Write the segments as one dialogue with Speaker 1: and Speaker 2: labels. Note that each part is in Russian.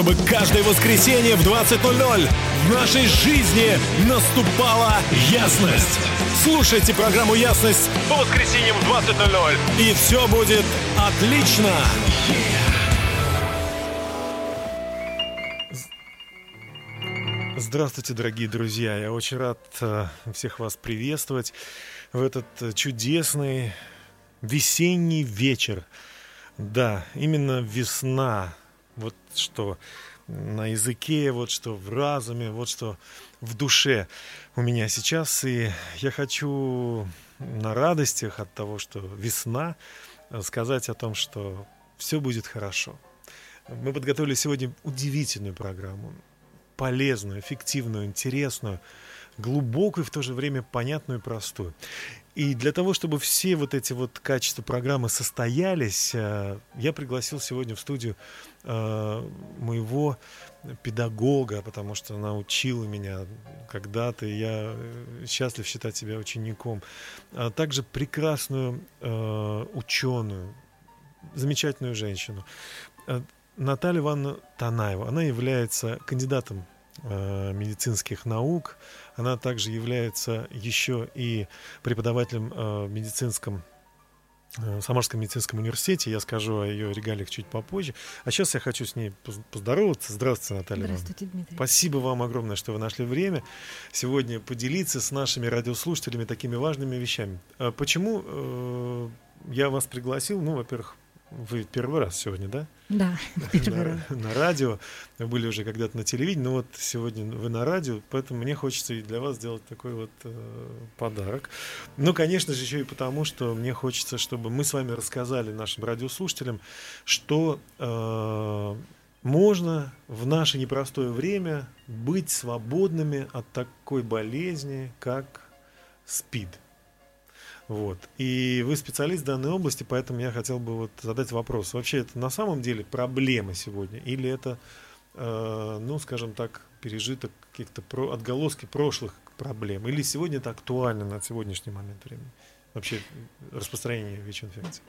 Speaker 1: чтобы каждое воскресенье в 20.00 в нашей жизни наступала ясность. Слушайте программу «Ясность» по воскресеньям в 20.00, и все будет отлично.
Speaker 2: Здравствуйте, дорогие друзья! Я очень рад э, всех вас приветствовать в этот э, чудесный весенний вечер. Да, именно весна. Вот что на языке, вот что в разуме, вот что в душе у меня сейчас. И я хочу на радостях от того, что весна, сказать о том, что все будет хорошо. Мы подготовили сегодня удивительную программу, полезную, эффективную, интересную, глубокую, в то же время понятную и простую. И для того, чтобы все вот эти вот качества программы состоялись, э, я пригласил сегодня в студию э, моего педагога, потому что она учила меня когда-то, и я э, счастлив считать себя учеником, а также прекрасную ученую, замечательную женщину. Наталья Ивановна Танаева. Она является кандидатом медицинских наук, она также является еще и преподавателем э, в медицинском э, Самарском медицинском университете. Я скажу о ее регалиях чуть попозже. А сейчас я хочу с ней поздороваться. Здравствуйте, Наталья.
Speaker 3: Здравствуйте, Дмитрий.
Speaker 2: Спасибо вам огромное, что вы нашли время сегодня поделиться с нашими радиослушателями такими важными вещами. А почему э, я вас пригласил? Ну, во-первых, вы первый раз сегодня, да?
Speaker 3: Да, первый
Speaker 2: раз. На радио. Вы были уже когда-то на телевидении, но вот сегодня вы на радио, поэтому мне хочется и для вас сделать такой вот э, подарок. Ну, конечно же, еще и потому, что мне хочется, чтобы мы с вами рассказали нашим радиослушателям, что э, можно в наше непростое время быть свободными от такой болезни, как СПИД. Вот. И вы специалист в данной области, поэтому я хотел бы вот задать вопрос. Вообще это на самом деле проблема сегодня? Или это, э, ну, скажем так, пережиток каких-то про, отголоски прошлых проблем? Или сегодня это актуально на сегодняшний момент времени? Вообще распространение ВИЧ-инфекции?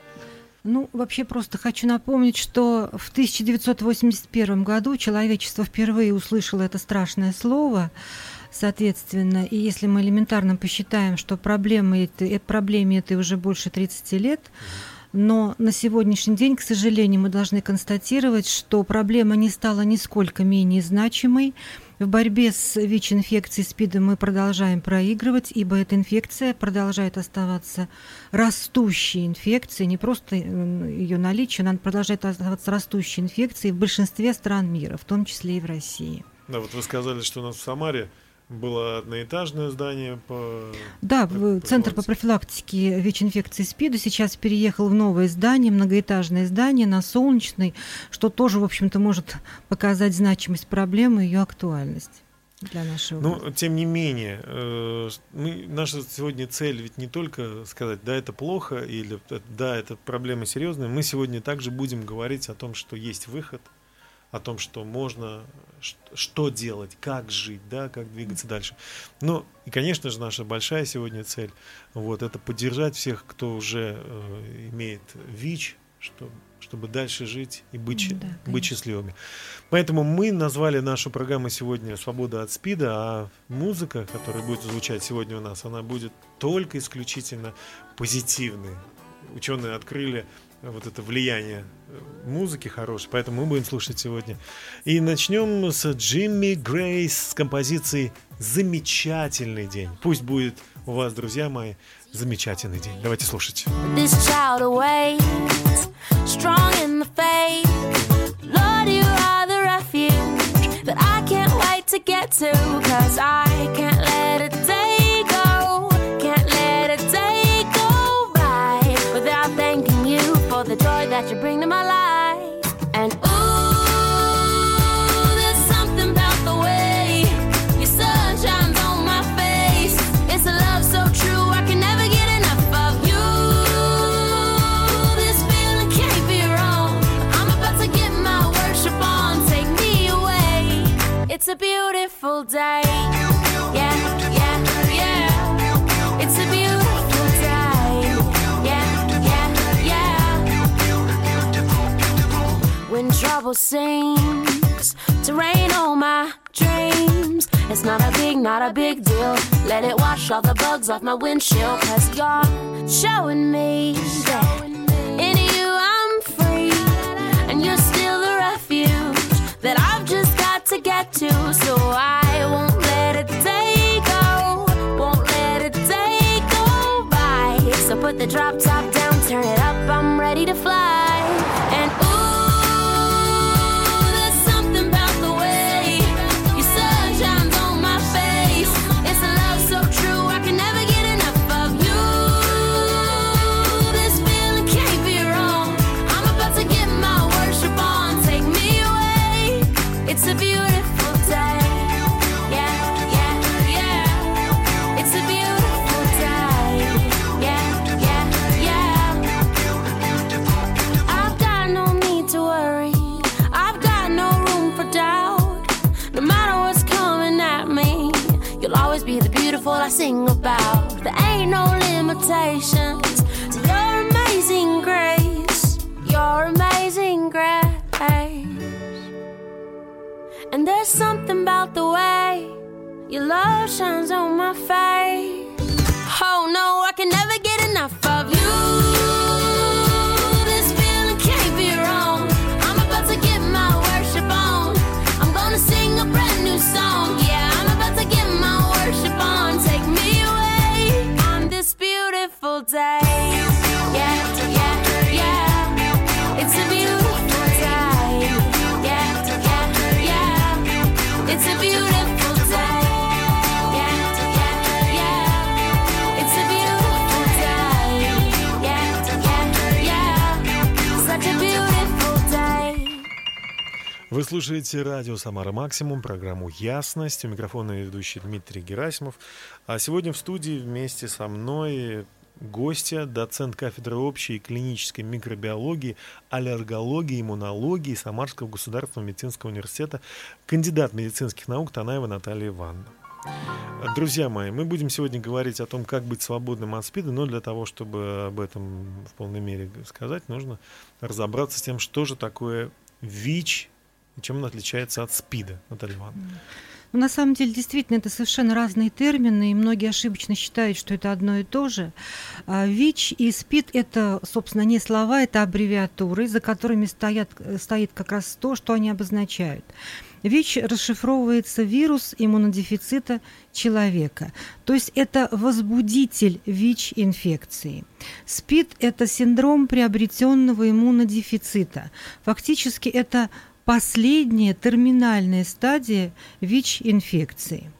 Speaker 3: Ну, вообще просто хочу напомнить, что в 1981 году человечество впервые услышало это страшное слово – Соответственно, и если мы элементарно посчитаем, что проблемы этой, проблеме этой уже больше 30 лет, но на сегодняшний день, к сожалению, мы должны констатировать, что проблема не стала нисколько менее значимой. В борьбе с ВИЧ-инфекцией СПИДом мы продолжаем проигрывать, ибо эта инфекция продолжает оставаться растущей инфекцией, не просто ее наличие, она продолжает оставаться растущей инфекцией в большинстве стран мира, в том числе и в России.
Speaker 2: Да, вот вы сказали, что у нас в Самаре было одноэтажное здание по...
Speaker 3: Да, в Центр по профилактике ВИЧ-инфекции СПИДа сейчас переехал в новое здание, многоэтажное здание на Солнечной, что тоже, в общем-то, может показать значимость проблемы и ее актуальность для нашего.
Speaker 2: Ну, тем не менее, э, мы, наша сегодня цель ведь не только сказать, да, это плохо, или да, это проблема серьезная. Мы сегодня также будем говорить о том, что есть выход, о том, что можно, что делать, как жить, да, как двигаться дальше. Ну, и, конечно же, наша большая сегодня цель, вот, это поддержать всех, кто уже э, имеет ВИЧ, чтобы, чтобы дальше жить и быть, да, быть счастливыми. Поэтому мы назвали нашу программу сегодня «Свобода от СПИДа», а музыка, которая будет звучать сегодня у нас, она будет только исключительно позитивной. Ученые открыли вот это влияние э, музыки хорошей, поэтому мы будем слушать сегодня. И начнем с Джимми Грейс с композицией «Замечательный день». Пусть будет у вас, друзья мои, замечательный день. Давайте слушать. get to, day. Yeah, yeah, yeah. It's a beautiful day. Yeah, yeah, yeah. when trouble seems to rain on my dreams,
Speaker 4: It's not a big, not a big deal. Let it wash all the bugs off my windshield. Cause you're showing me that in you I'm free. And you're still the refuge that I've just got to get to. So I drop top down, turn it up. I'm ready to fly.
Speaker 2: Слушаете радио «Самара Максимум», программу «Ясность». У микрофона ведущий Дмитрий Герасимов. А сегодня в студии вместе со мной гостья, доцент кафедры общей и клинической микробиологии, аллергологии, иммунологии Самарского государственного медицинского университета, кандидат медицинских наук Танаева Наталья Ивановна. Друзья мои, мы будем сегодня говорить о том, как быть свободным от СПИДа, но для того, чтобы об этом в полной мере сказать, нужно разобраться с тем, что же такое ВИЧ чем он отличается от СПИДа, Наталья Ивановна.
Speaker 3: Ну, на самом деле, действительно, это совершенно разные термины, и многие ошибочно считают, что это одно и то же. А ВИЧ и СПИД – это, собственно, не слова, это аббревиатуры, за которыми стоят, стоит как раз то, что они обозначают. ВИЧ расшифровывается вирус иммунодефицита человека. То есть это возбудитель ВИЧ-инфекции. СПИД – это синдром приобретенного иммунодефицита. Фактически это последняя терминальная стадия ВИЧ-инфекции.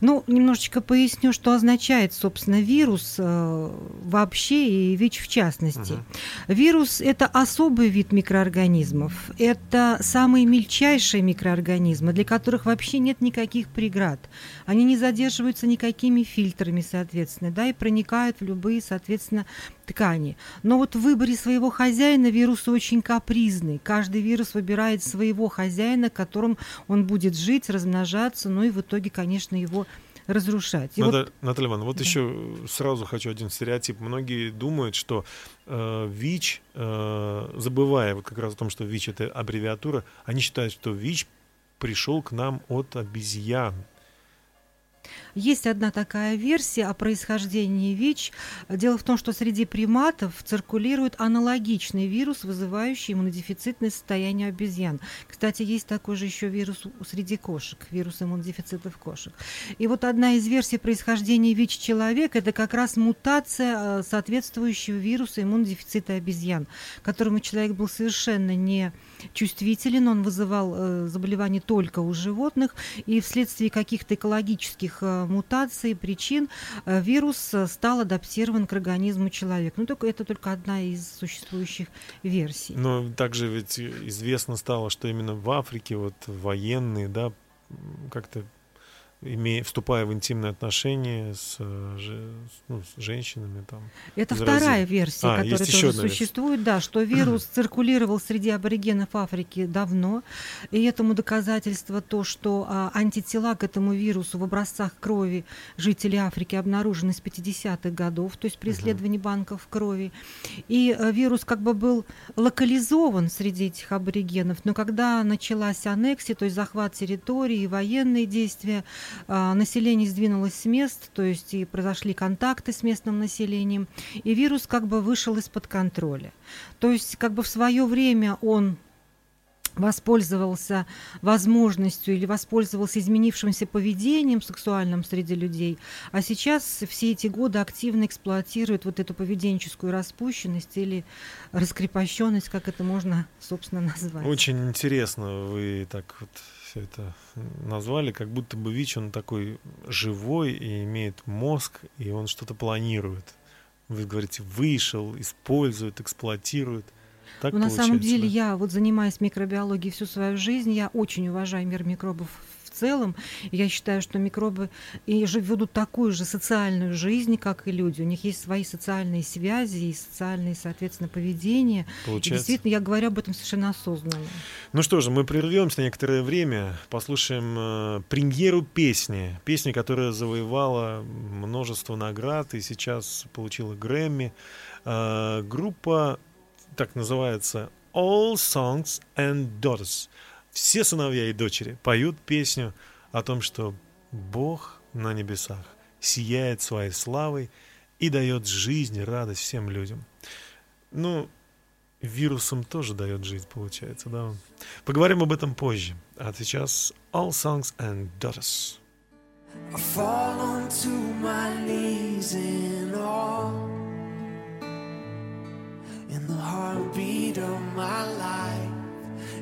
Speaker 3: Ну, немножечко поясню, что означает, собственно, вирус э, вообще и ВИЧ в частности.
Speaker 2: Мгм.
Speaker 3: Вирус – это особый вид микроорганизмов. Это самые мельчайшие микроорганизмы, для которых вообще нет никаких преград. Они не задерживаются никакими фильтрами, соответственно, да, и проникают в любые, соответственно, ткани. Но вот в выборе своего хозяина вирусы очень капризны. Каждый вирус выбирает своего хозяина, которым он будет жить, размножаться, ну и в итоге, конечно, его разрушать. И вот-
Speaker 2: Надо- Наталья Ивановна, вот
Speaker 3: Да.
Speaker 2: еще сразу хочу один стереотип. Многие думают, что э, ВИЧ, э, забывая вот как раз о том, что ВИЧ это аббревиатура, они считают, что ВИЧ пришел к нам от обезьян.
Speaker 3: Есть одна такая версия о происхождении ВИЧ. Дело в том, что среди приматов циркулирует аналогичный вирус, вызывающий иммунодефицитное состояние обезьян. Кстати, есть такой же еще вирус среди кошек, вирус иммунодефицитов кошек. И вот одна из версий происхождения ВИЧ человека – это как раз мутация э, соответствующего вируса иммунодефицита обезьян, которому человек был совершенно не чувствителен, он вызывал э, заболевания только у животных, и вследствие каких-то экологических э, мутаций, причин, э, вирус э, стал адаптирован к организму человека. Ну, только это только одна из существующих версий.
Speaker 2: Но также ведь известно стало, что именно в Африке вот военные, да, как-то имея, вступая в интимные отношения с, э, с, ну, с женщинами там.
Speaker 3: Это
Speaker 2: заразили.
Speaker 3: вторая версия,
Speaker 2: А,
Speaker 3: которая тоже
Speaker 2: одна версия.
Speaker 3: существует, да, что вирус циркулировал среди аборигенов Африки давно, и этому доказательство то, что а, антитела к этому вирусу в образцах крови жителей Африки обнаружены с 50-х годов, то есть при исследовании банков крови. И э, вирус как бы был локализован среди этих аборигенов, но когда началась аннексия, то есть захват территории военные действия, а, население сдвинулось с мест, то есть и произошли контакты с местным населением, и вирус как бы вышел из-под контроля. То есть как бы в свое время он воспользовался возможностью или воспользовался изменившимся поведением сексуальным среди людей, а сейчас все эти годы активно эксплуатирует вот эту поведенческую распущенность или раскрепощенность, как это можно, собственно, назвать.
Speaker 2: Очень интересно вы так вот все это назвали, как будто бы ВИЧ, он такой живой и имеет мозг, и он что-то планирует. Вы говорите, вышел, использует, эксплуатирует. Так
Speaker 3: Но на самом деле
Speaker 2: да?
Speaker 3: я вот занимаюсь микробиологией всю свою жизнь, я очень уважаю мир микробов целом. И я считаю, что микробы и ведут такую же социальную жизнь, как и люди. У них есть свои социальные связи и социальные, соответственно, поведения. И
Speaker 2: Получается.
Speaker 3: действительно, я говорю об этом совершенно осознанно.
Speaker 2: Ну что же, мы прервемся на некоторое время, послушаем э, премьеру песни. Песни, которая завоевала множество наград и сейчас получила Грэмми. Э, группа так называется All Songs and Daughters. Все сыновья и дочери поют песню о том, что Бог на небесах сияет своей славой и дает жизнь и радость всем людям. Ну, вирусом тоже дает жизнь, получается, да? Поговорим об этом позже. А сейчас All Songs and Daughters.
Speaker 5: I fall onto my knees in awe. And the heartbeat of my life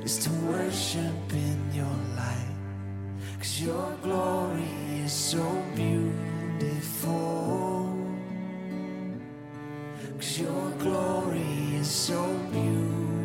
Speaker 5: is to worship in your light. Cause your glory is so beautiful. Cause your glory is so beautiful.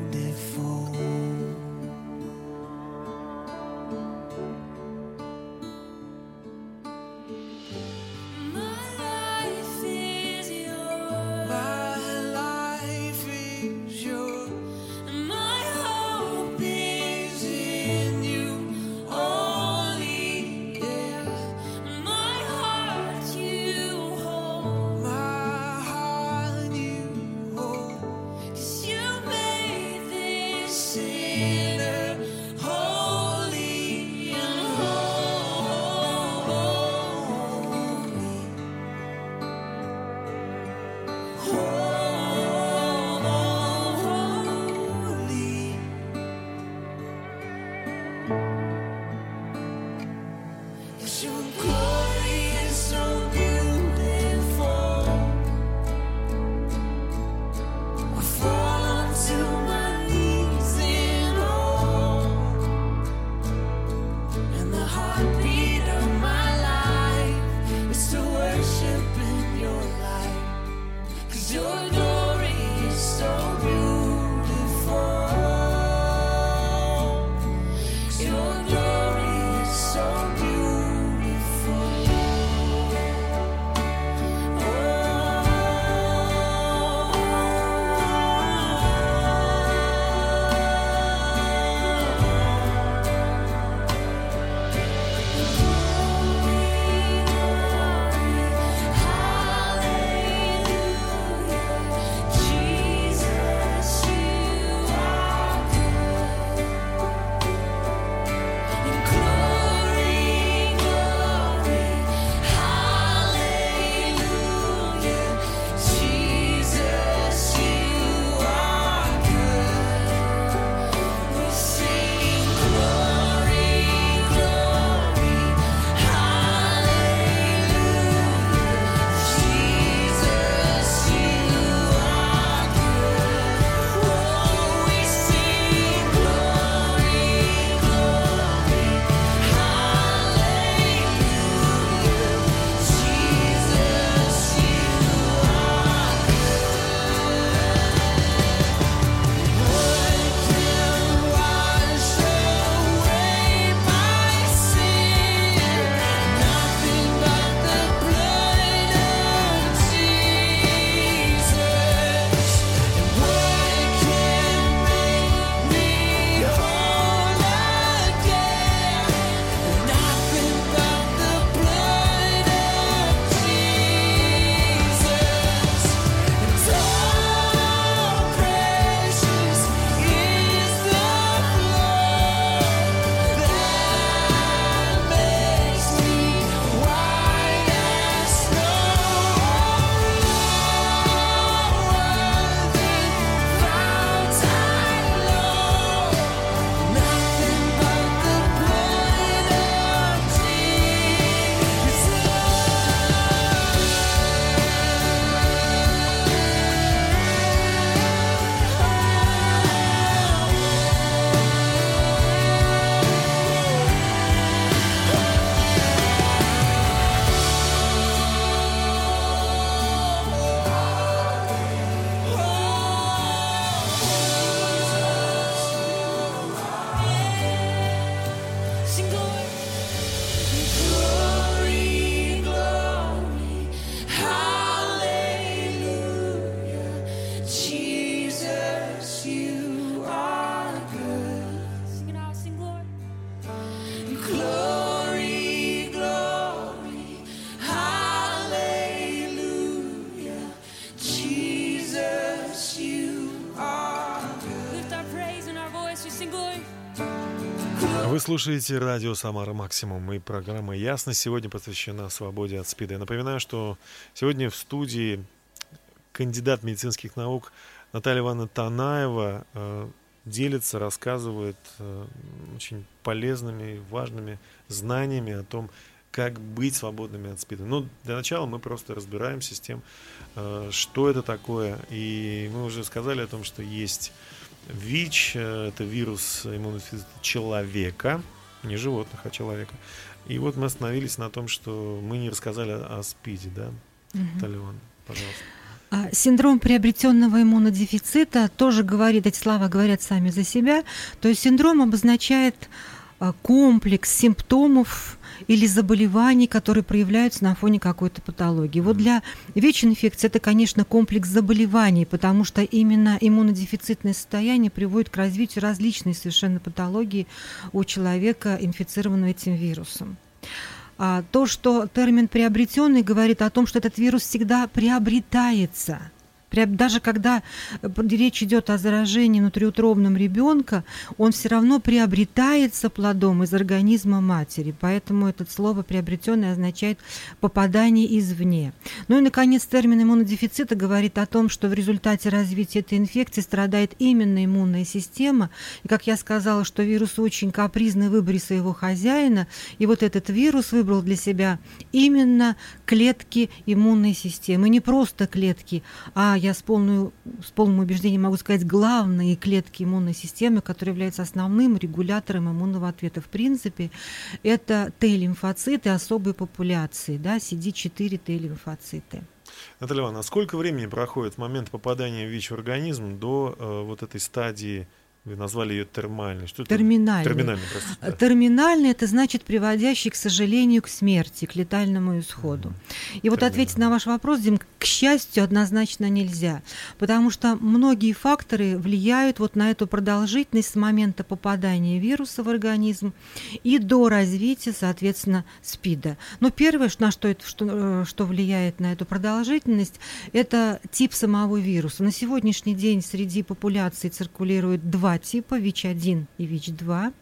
Speaker 2: Слушаете радио «Самара Максимум» и программа «Ясность» сегодня посвящена свободе от СПИДа. Я напоминаю, что сегодня в студии кандидат медицинских наук Наталья Ивановна Танаева э, делится, рассказывает э, очень полезными и важными знаниями о том, как быть свободными от СПИДа. Ну, для начала мы просто разбираемся с тем, э, что это такое. И мы уже сказали о том, что есть ВИЧ, э, это вирус иммунодефицита человека, не животных, а человека. И вот мы остановились на том, что мы не рассказали о СПИДе, да? Наталья Ивановна, пожалуйста.
Speaker 3: А, Синдром приобретенного иммунодефицита тоже говорит, эти слова говорят сами за себя. То есть синдром обозначает а, комплекс симптомов или заболеваний, которые проявляются на фоне какой-то патологии. Вот для ВИЧ-инфекции это, конечно, комплекс заболеваний, потому что именно иммунодефицитное состояние приводит к развитию различной совершенно патологии у человека, инфицированного этим вирусом. А то, что термин приобретенный говорит о том, что этот вирус всегда приобретается. Даже когда э, речь идет о заражении внутриутробном ребенка, он все равно приобретается плодом из организма матери. Поэтому это слово приобретенный означает попадание извне. Ну и, наконец, термин иммунодефицита говорит о том, что в результате развития этой инфекции страдает именно иммунная система. И, как я сказала, что вирус очень капризный в выборе своего хозяина. И вот этот вирус выбрал для себя именно клетки иммунной системы. Не просто клетки, а я с, полную, с полным убеждением могу сказать, главные клетки иммунной системы, которые являются основным регулятором иммунного ответа. В принципе, это Т-лимфоциты особой популяции, да, CD4 Т-лимфоциты.
Speaker 2: Наталья Ивановна, а сколько времени проходит с момента попадания ВИЧ в организм до э, вот этой стадии, вы назвали ее термальной? Что это?
Speaker 3: Терминальный.
Speaker 2: Терминальной, простите. да.
Speaker 3: Терминальный это значит приводящий, к сожалению, к смерти, к летальному исходу. И вот ответить на ваш вопрос, Дим, к счастью, однозначно нельзя, потому что многие факторы влияют вот на эту продолжительность с момента попадания вируса в организм и до развития, соответственно, СПИДа. Но первое, что- на что, это, что, э, что влияет на эту продолжительность, это тип самого вируса. На сегодняшний день среди популяции циркулирует два типа, ВИЧ-1 и ВИЧ-2.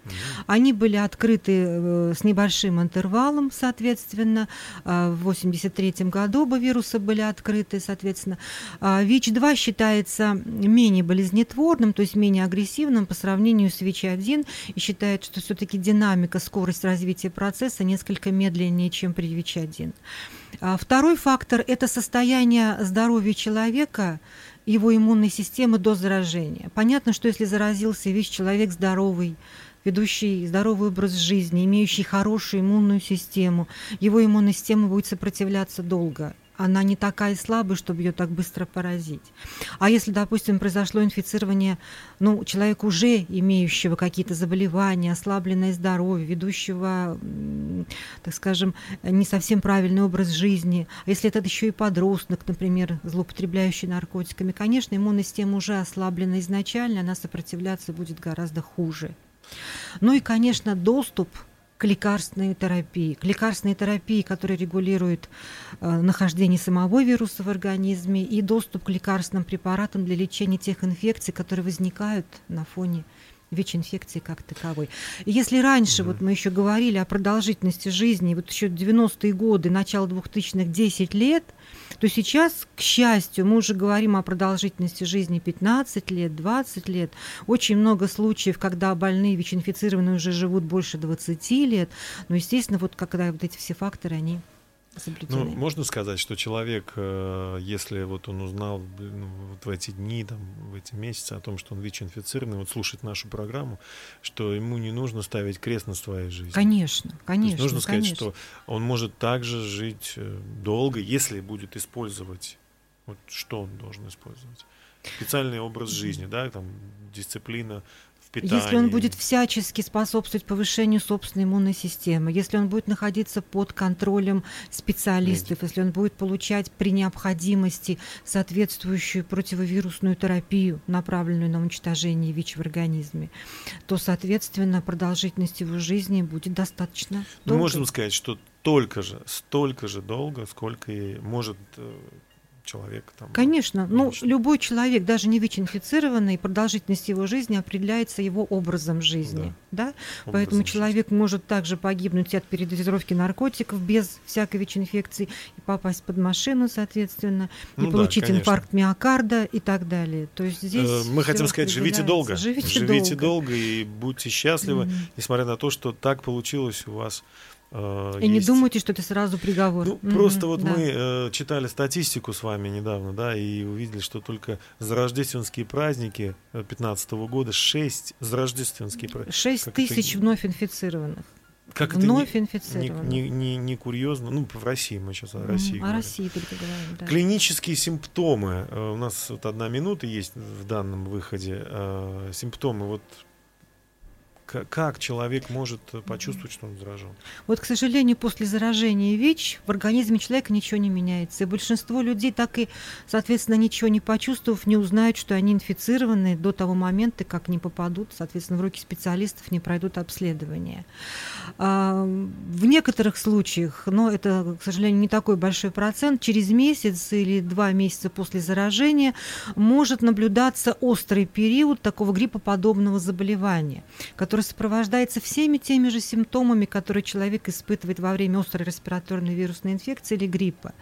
Speaker 3: Они были открыты э, с небольшим интервалом, соответственно. А, В 1983 году оба вируса были открыты, соответственно. А, ВИЧ-2 считается менее болезнетворным, то есть менее агрессивным по сравнению с ВИЧ-1 и считает, что все-таки динамика, скорость развития процесса несколько медленнее, чем при ВИЧ-1. А Второй фактор – это состояние здоровья человека, его иммунной системы до заражения. Понятно, что если заразился ВИЧ, человек здоровый, ведущий здоровый образ жизни, имеющий хорошую иммунную систему, его иммунная система будет сопротивляться долго. Она не такая слабая, чтобы ее так быстро поразить. А если, допустим, произошло инфицирование ну, человека, уже имеющего какие-то заболевания, ослабленное здоровье, ведущего, так скажем, не совсем правильный образ жизни, а если это еще и подросток, например, злоупотребляющий наркотиками, конечно, иммунная система уже ослаблена изначально, она сопротивляться будет гораздо хуже. Ну и, конечно, доступ к лекарственной терапии, к лекарственной терапии, которая регулирует э, нахождение самого вируса в организме и доступ к лекарственным препаратам для лечения тех инфекций, которые возникают на фоне ВИЧ-инфекции как таковой. И если раньше, вот мы еще говорили о продолжительности жизни, вот еще 90-е годы, начало 2000-х 10 лет, то сейчас, к счастью, мы уже говорим о продолжительности жизни 15 лет, 20 лет. Очень много случаев, когда больные ВИЧ-инфицированные уже живут больше 20 лет. Но, естественно, вот когда вот эти все факторы, они
Speaker 2: Ну,
Speaker 3: соблюдены.
Speaker 2: можно сказать, что человек, э, если вот он узнал ну, вот в эти дни, там, в эти месяцы о том, что он ВИЧ-инфицированный, вот слушает нашу программу, что ему не нужно ставить крест на своей жизни.
Speaker 3: Конечно, конечно.
Speaker 2: нужно сказать,
Speaker 3: конечно.
Speaker 2: что он может также жить э, долго, если будет использовать, вот что он должен использовать. Специальный образ жизни, да, там, дисциплина в питании.
Speaker 3: Если он будет всячески способствовать повышению собственной иммунной системы, если он будет находиться под контролем специалистов, если он будет получать при необходимости соответствующую противовирусную терапию, направленную на уничтожение ВИЧ в организме, то, соответственно, продолжительность его жизни будет достаточно
Speaker 2: Мы
Speaker 3: долгой.
Speaker 2: можем сказать, что столько же, столько же долго, сколько и может э, человек там.
Speaker 3: Конечно, ну любой человек, даже не ВИЧ-инфицированный, продолжительность его жизни определяется его образом жизни, да? Поэтому
Speaker 2: образом
Speaker 3: человек может также погибнуть от передозировки наркотиков без всякой ВИЧ-инфекции и попасть под машину, соответственно,
Speaker 2: Ну
Speaker 3: и
Speaker 2: да,
Speaker 3: получить
Speaker 2: конечно.
Speaker 3: инфаркт миокарда и так далее. То есть здесь
Speaker 2: Э, Мы
Speaker 3: всё
Speaker 2: хотим сказать, живите долго.
Speaker 3: Живите,
Speaker 2: Живите
Speaker 3: долго.
Speaker 2: долго и будьте счастливы,
Speaker 3: Мгм.
Speaker 2: несмотря на то, что так получилось у вас. Э,
Speaker 3: И не
Speaker 2: есть.
Speaker 3: думайте, что это сразу приговор.
Speaker 2: Ну,
Speaker 3: Мгм,
Speaker 2: просто вот
Speaker 3: да.
Speaker 2: мы э, читали статистику с вами недавно, да, и увидели, что только за рождественские праздники 2015 года 6 за рождественские праздники.
Speaker 3: Шесть
Speaker 2: как это-
Speaker 3: тысяч вновь инфицированных.
Speaker 2: Как это
Speaker 3: вновь
Speaker 2: не,
Speaker 3: инфицированных.
Speaker 2: не, не, не курьезно, ну, в России мы сейчас о России
Speaker 3: О
Speaker 2: говорим.
Speaker 3: России только говорим, да.
Speaker 2: Клинические симптомы. Э, У нас вот одна минута есть в данном выходе. Э, Симптомы. Вот как человек может э, почувствовать, что он заражен?
Speaker 3: Вот, к сожалению, после заражения ВИЧ в организме человека ничего не меняется. И большинство людей так и, соответственно, ничего не почувствовав, не узнают, что они инфицированы до того момента, как не попадут, соответственно, в руки специалистов, не пройдут обследование. А, В некоторых случаях, но это, к сожалению, не такой большой процент, через месяц или два месяца после заражения может наблюдаться острый период такого гриппоподобного заболевания, который сопровождается всеми теми же симптомами, которые человек испытывает во время острой респираторной вирусной инфекции или гриппа.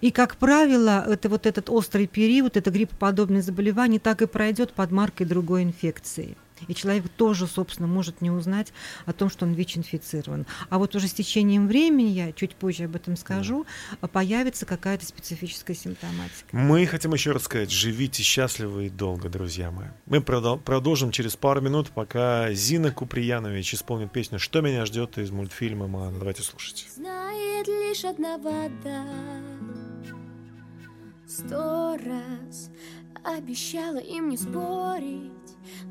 Speaker 3: И, как правило, это вот этот острый период, это гриппоподобное заболевание так и пройдет под маркой другой инфекции. И человек тоже, собственно, может не узнать о том, что он ВИЧ-инфицирован. А вот уже с течением времени, я чуть позже об этом скажу, появится какая-то специфическая симптоматика.
Speaker 2: Мы хотим еще раз сказать, живите счастливо и долго, друзья мои. Мы продол- продолжим через пару минут, пока Зина Куприянович исполнит песню «Что меня ждет» из мультфильма «Моана». Давайте слушать.
Speaker 4: Знает лишь одна вода Сто раз обещала им не спорить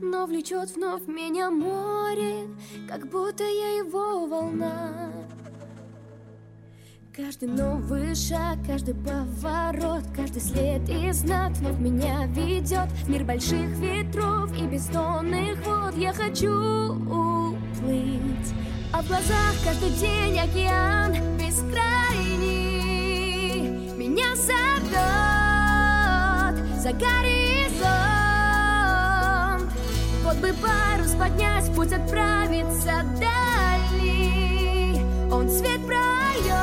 Speaker 4: Но влечет вновь меня море Как будто я его волна Каждый новый шаг, каждый поворот, каждый след и знак вновь меня ведет в мир больших ветров и бездонных вод. Я хочу уплыть, а в глазах каждый день океан бескрайний меня зовет за горизонт. Вот бы парус поднять, в путь отправиться дальний. Он свет прольет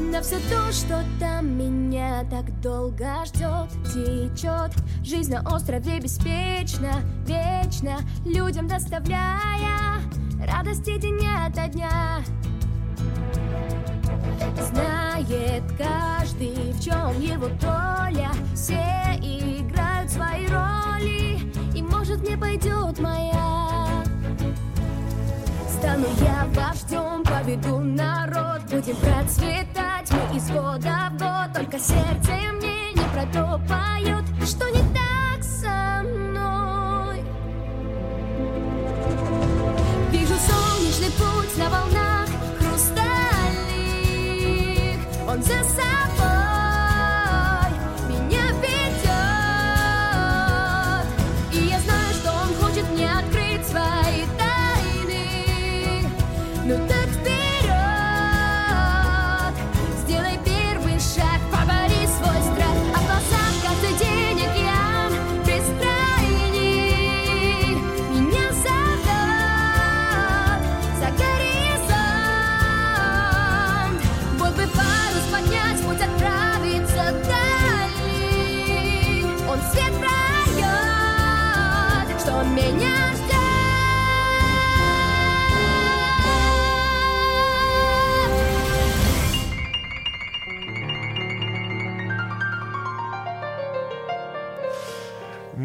Speaker 4: на все то, что там меня так долго ждет, течет. Жизнь на острове беспечна, вечно, людям доставляя радости день ото дня. Знает каждый, в чем его доля Все играют свои роли И может мне пойдет моя. Стану я вождем, поведу народ. Будем процветать мы из года в год. Только сердце мне не про то поет Что не так со мной. Вижу солнечный путь на волнах хрустальных. Он за собой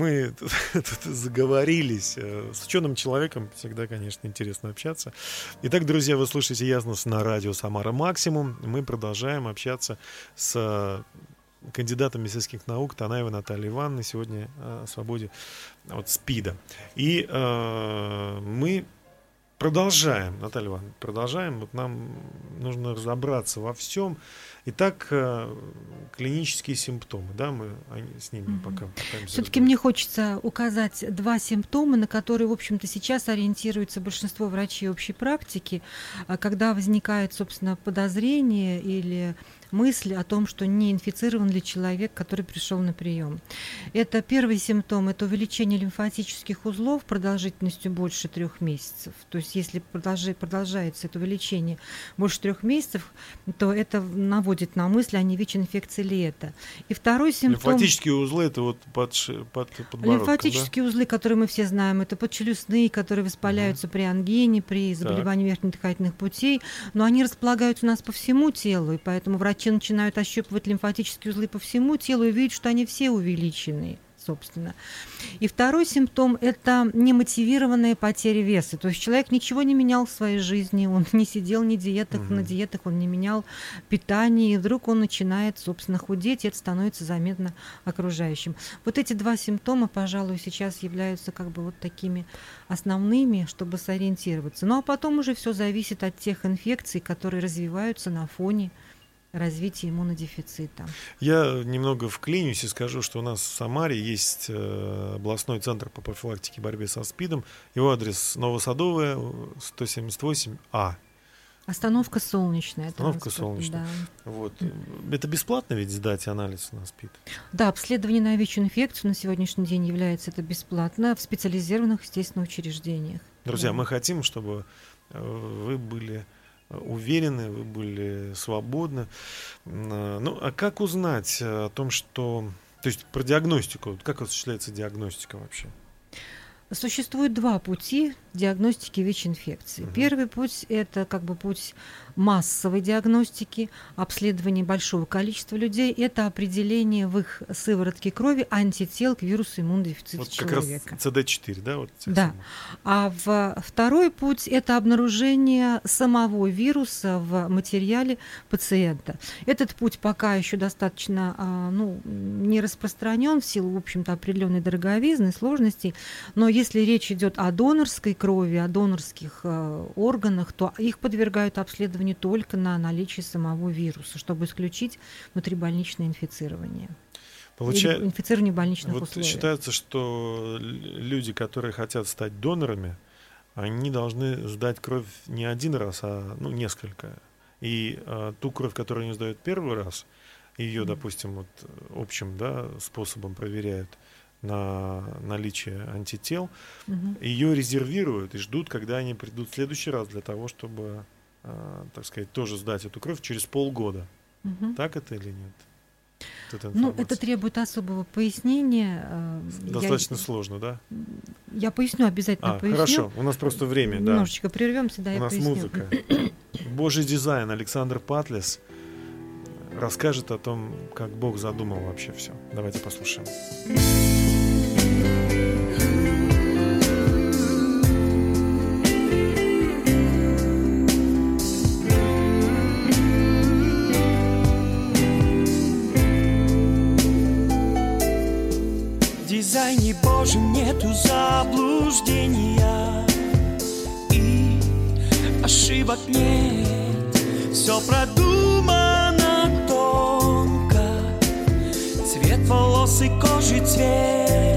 Speaker 2: Мы тут, заговорились. Э, С ученым человеком всегда, конечно, интересно общаться. Итак, друзья, вы слушаете ясность на радио Самара Максимум. Мы продолжаем общаться с кандидата медицинских наук Танаева Наталья Ивановна сегодня о свободе от СПИДа. И э, мы продолжаем, Наталья Ивановна, продолжаем. Вот нам нужно разобраться во всем. Итак, э, клинические симптомы, да, мы с ними
Speaker 3: Мгм.
Speaker 2: пока пытаемся
Speaker 3: Все-таки мне хочется указать два симптома, на которые, в общем-то, сейчас ориентируется большинство врачей общей практики, а когда возникает, собственно, подозрение или мысль о том, что не инфицирован ли человек, который пришел на прием. Это первый симптом, это увеличение лимфатических узлов продолжительностью больше трех месяцев. То есть если продолжается это увеличение больше трех месяцев, то это наводит на мысль, не ВИЧ-инфекция ли это. И второй симптом...
Speaker 2: Лимфатические узлы это вот под, под подбородком,
Speaker 3: Лимфатические узлы, которые мы все знаем, это подчелюстные, которые воспаляются при ангине, при заболевании верхних дыхательных путей, но они располагаются у нас по всему телу, и поэтому врачи начинают ощупывать лимфатические узлы по всему телу и видят, что они все увеличены собственно. И второй симптом – это немотивированная потеря веса. То есть человек ничего не менял в своей жизни, он не сидел ни диетах,
Speaker 2: Мгм.
Speaker 3: на диетах он не менял питание, и вдруг он начинает, собственно, худеть, и это становится заметно окружающим. Вот эти два симптома, пожалуй, сейчас являются как бы вот такими основными, чтобы сориентироваться. Ну а потом уже все зависит от тех инфекций, которые развиваются на фоне развития иммунодефицита.
Speaker 2: Я немного вклинюсь и скажу, что у нас в Самаре есть э, областной центр по профилактике и борьбе со СПИДом. Его адрес Новосадовая, 178А.
Speaker 3: Остановка солнечная.
Speaker 2: Остановка
Speaker 3: транспорт,
Speaker 2: солнечная.
Speaker 3: Да.
Speaker 2: Вот. Это бесплатно ведь сдать анализ на СПИД?
Speaker 3: Да, обследование на ВИЧ-инфекцию на сегодняшний день является это бесплатно в специализированных, естественно, учреждениях.
Speaker 2: Друзья,
Speaker 3: Да.
Speaker 2: мы хотим, чтобы э, вы были э, уверены, вы были свободны. Э, Ну, а как узнать э, о том, что... То есть про диагностику. Как осуществляется диагностика вообще?
Speaker 3: Существует два пути диагностики ВИЧ-инфекции.
Speaker 2: Мгм.
Speaker 3: Первый путь – это как бы путь массовой диагностики, обследования большого количества людей. Это определение в их сыворотке крови антител к вирусу иммунодефицита
Speaker 2: Вот как раз
Speaker 3: человека.
Speaker 2: CD4, да? Вот
Speaker 3: Да. А в второй путь – это обнаружение самого вируса в материале пациента. Этот путь пока еще достаточно а, ну, не распространен в силу, в общем-то, определенной дороговизны, сложностей. Но если речь идет о донорской крови, о донорских э, органах, то их подвергают обследованию только на наличие самого вируса, чтобы исключить внутрибольничное инфицирование.
Speaker 2: Получа-
Speaker 3: инфицирование больничных
Speaker 2: Вот
Speaker 3: условиях.
Speaker 2: считается, что люди, которые хотят стать донорами, они должны сдать кровь не один раз, а ну, несколько. И а, ту кровь, которую они сдают первый раз, ее,
Speaker 3: Мгм.
Speaker 2: допустим, вот э, общим да, способом проверяют на наличие антител,
Speaker 3: Мгм.
Speaker 2: ее резервируют и ждут, когда они придут в следующий раз для того, чтобы, а, так сказать, тоже сдать эту кровь через полгода.
Speaker 3: Мгм.
Speaker 2: Так это или нет? Вот
Speaker 3: Ну, это требует особого пояснения. э, я-
Speaker 2: Достаточно сложно, да?
Speaker 3: Я, поясню, обязательно
Speaker 2: А,
Speaker 3: поясню.
Speaker 2: хорошо, у нас просто время, да.
Speaker 3: Немножечко прервемся, да,
Speaker 2: У
Speaker 3: я
Speaker 2: нас
Speaker 3: поясню.
Speaker 2: музыка. Божий дизайн Александр Патлес расскажет о том, как Бог задумал вообще все. Давайте послушаем.
Speaker 6: Дизайне Божьем нету заблуждения. И ошибок нет. Все продумано тонко. Цвет волос и кожи цвет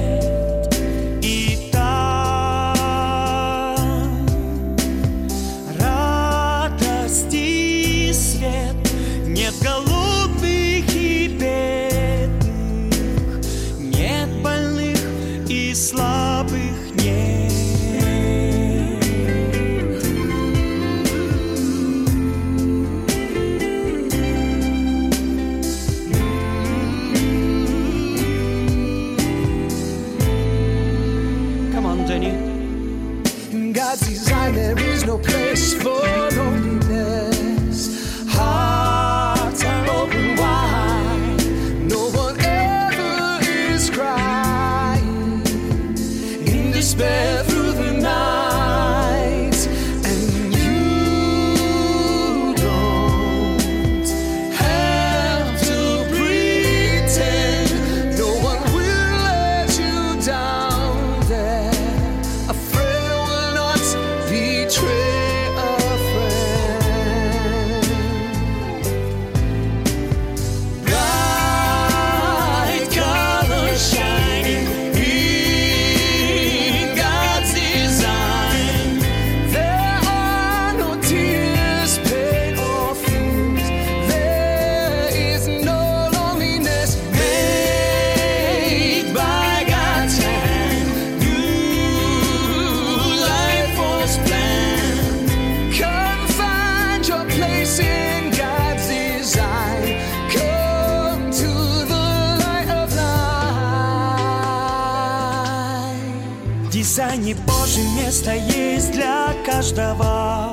Speaker 7: Божьем место есть для каждого.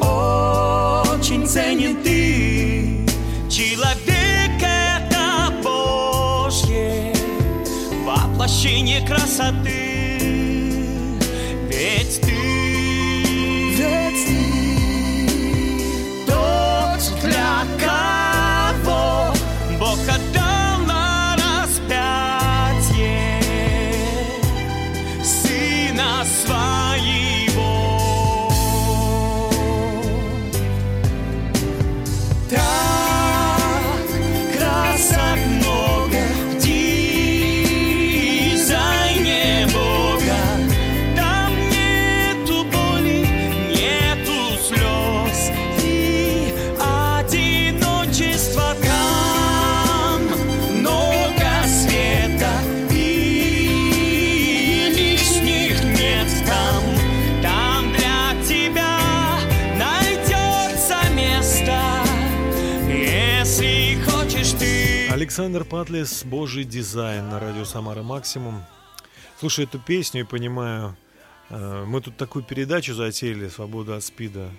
Speaker 7: Очень ценен ты Человек это Божье Воплощение красоты
Speaker 2: Александр Патлес, Божий дизайн на радио Самара Максимум. Слушай эту песню и понимаю, э, мы тут такую передачу затеяли «Свобода от СПИДа».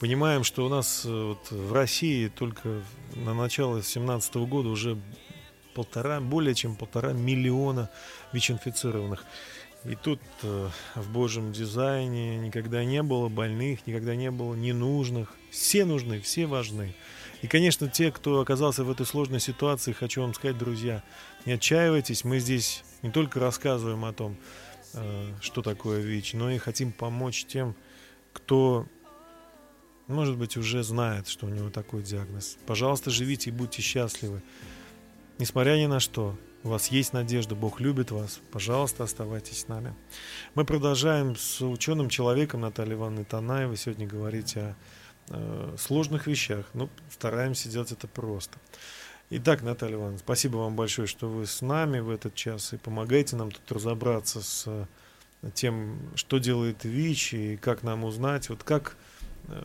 Speaker 2: Понимаем, что у нас э, вот в России только на начало 2017 года уже полтора, более чем полтора миллиона ВИЧ-инфицированных. И тут э, в Божьем дизайне никогда не было больных, никогда не было ненужных. Все нужны, все важны. И, конечно, те, кто оказался в этой сложной ситуации, хочу вам сказать, друзья, не отчаивайтесь. Мы здесь не только рассказываем о том, э, что такое ВИЧ, но и хотим помочь тем, кто, может быть, уже знает, что у него такой диагноз. Пожалуйста, живите и будьте счастливы. Несмотря ни на что, у вас есть надежда, Бог любит вас. Пожалуйста, оставайтесь с нами. Мы продолжаем с ученым человеком Натальей Ивановной Танаевой сегодня говорить о сложных вещах. Ну, стараемся делать это просто. Итак, Наталья Ивановна, спасибо вам большое, что вы с нами в этот час и помогаете нам тут разобраться с э, тем, что делает ВИЧ и как нам узнать, вот как э,